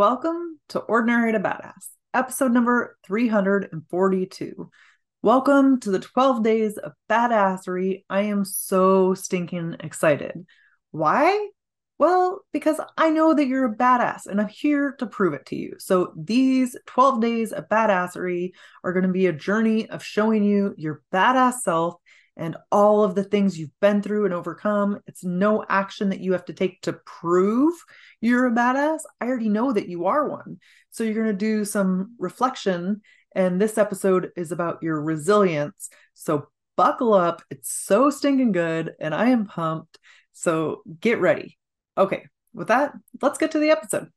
Welcome to Ordinary to Badass, episode number 342. Welcome to the 12 days of badassery. I am so stinking excited. Why? Well, because I know that you're a badass and I'm here to prove it to you. So, these 12 days of badassery are going to be a journey of showing you your badass self and all of the things you've been through and overcome. It's no action that you have to take to prove you're a badass. I already know that you are one. So, you're going to do some reflection. And this episode is about your resilience. So, buckle up. It's so stinking good. And I am pumped. So, get ready Okay, with that, let's get to the episode.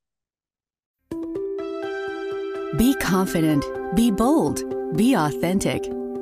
Be confident, be bold, be authentic,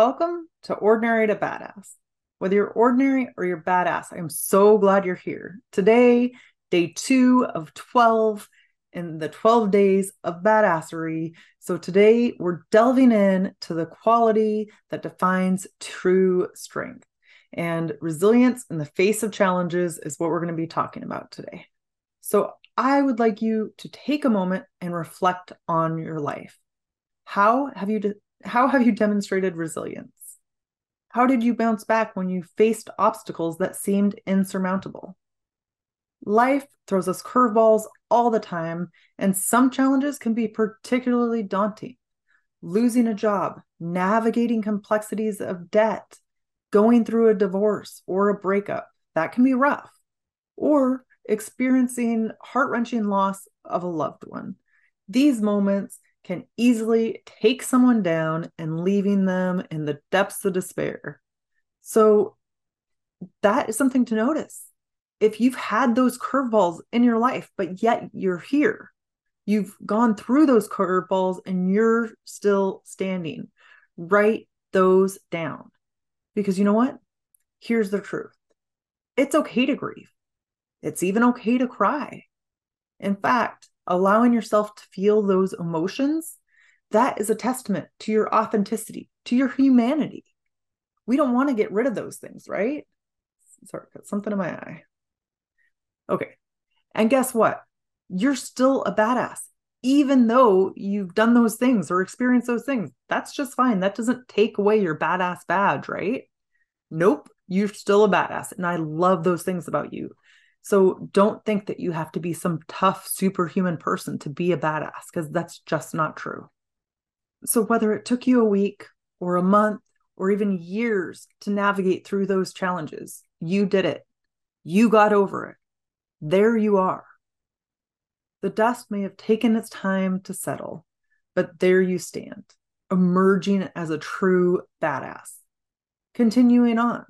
Welcome to Ordinary to Badass. Whether you're ordinary or you're badass, I'm so glad you're here. Today, day two of 12 in the 12 days of badassery. So today we're delving in to the quality that defines true strength. And resilience in the face of challenges is what we're going to be talking about today. So, I would like you to take a moment and reflect on your life. How have you how have you demonstrated resilience? How did you bounce back when you faced obstacles that seemed insurmountable? Life throws us curveballs all the time, and some challenges can be particularly daunting. Losing a job, navigating complexities of debt, going through a divorce or a breakup. That can be rough. Or experiencing heart wrenching loss of a loved one. These moments can easily take someone down and leaving them in the depths of despair. So, that is something to notice. If you've had those curveballs in your life, but yet you're here, you've gone through those curveballs and you're still standing, write those down. Because you know what? Here's the truth it's okay to grieve, it's even okay to cry. In fact, allowing yourself to feel those emotions, that is a testament to your authenticity, to your humanity. We don't want to get rid of those things, right? Sorry, got something in my eye. Okay. And guess what? You're still a badass, even though you've done those things or experienced those things. That's just fine. That doesn't take away your badass badge, right? Nope, you're still a badass. And I love those things about you. So don't think that you have to be some tough, superhuman person to be a badass, because that's just not true. So whether it took you a week or a month or even years to navigate through those challenges, you did it. You got over it. There you are. The dust may have taken its time to settle, but there you stand, emerging as a true badass continuing on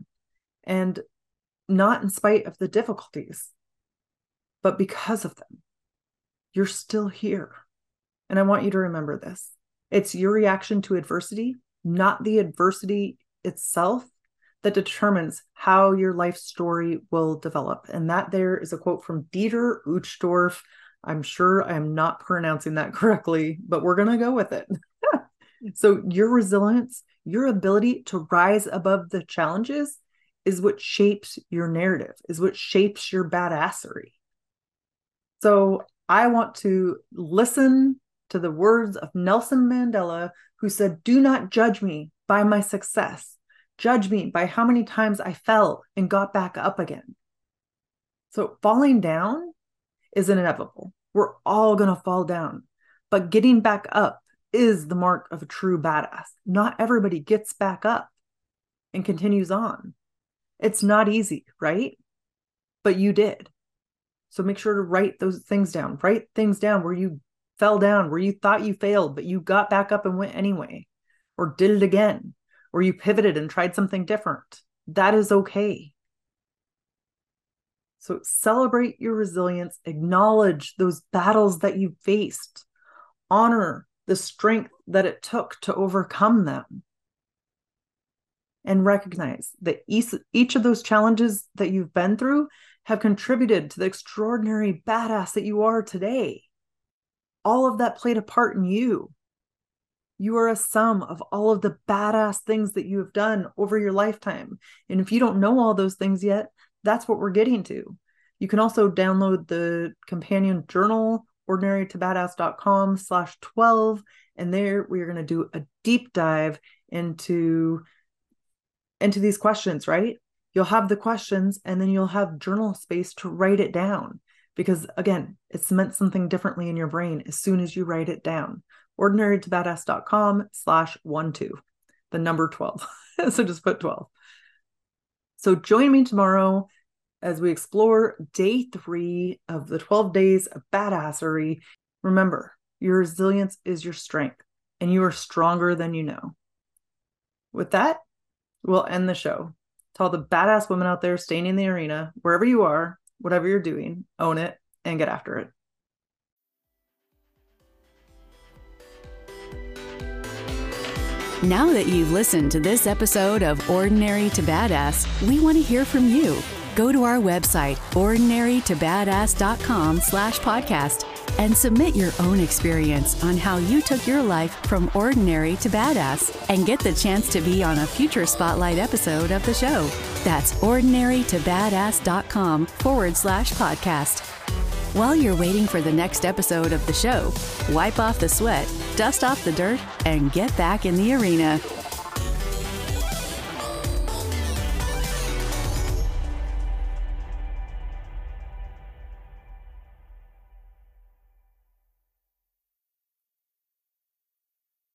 and not in spite of the difficulties, but because of them. You're still here. And I want you to remember this it's your reaction to adversity, not the adversity itself, that determines how your life story will develop. And that there is a quote from Dieter Uchtdorf. I'm sure I am not pronouncing that correctly, but we're going to go with it. so, your resilience your ability to rise above the challenges is what shapes your narrative, is what shapes your badassery. So I want to listen to the words of Nelson Mandela, who said, Do not judge me by my success. Judge me by how many times I fell and got back up again. So falling down is inevitable. We're all going to fall down, but getting back up is the mark of a true badass. Not everybody gets back up and continues on. It's not easy, right? But you did. So make sure to write those things down. Write things down where you fell down, where you thought you failed, but you got back up and went anyway, or did it again, or you pivoted and tried something different. That is okay. So celebrate your resilience, acknowledge those battles that you faced, honor the strength that it took to overcome them. And recognize that each, each of those challenges that you've been through have contributed to the extraordinary badass that you are today. All of that played a part in you. You are a sum of all of the badass things that you have done over your lifetime. And if you don't know all those things yet, that's what we're getting to. You can also download the companion journal, ordinarytobadass.com slash 12. And there we are going to do a deep dive into, into these questions, right? You'll have the questions and then you'll have journal space to write it down. Because again, it's meant something differently in your brain as soon as you write it down ordinarytobadass.com slash one two, the number 12. so just put 12. So join me tomorrow as we explore day three of the 12 days of badassery. Remember, your resilience is your strength, and you are stronger than you know. With that, we'll end the show. To all the badass women out there staying in the arena, wherever you are, whatever you're doing, own it and get after it. Now that you've listened to this episode of Ordinary to Badass, we want to hear from you. Go to our website, ordinarytobadass.com slash podcast, and submit your own experience on how you took your life from ordinary to badass and get the chance to be on a future spotlight episode of the show. That's ordinarytobadass.com forward slash podcast. While you're waiting for the next episode of the show, wipe off the sweat, dust off the dirt, and get back in the arena.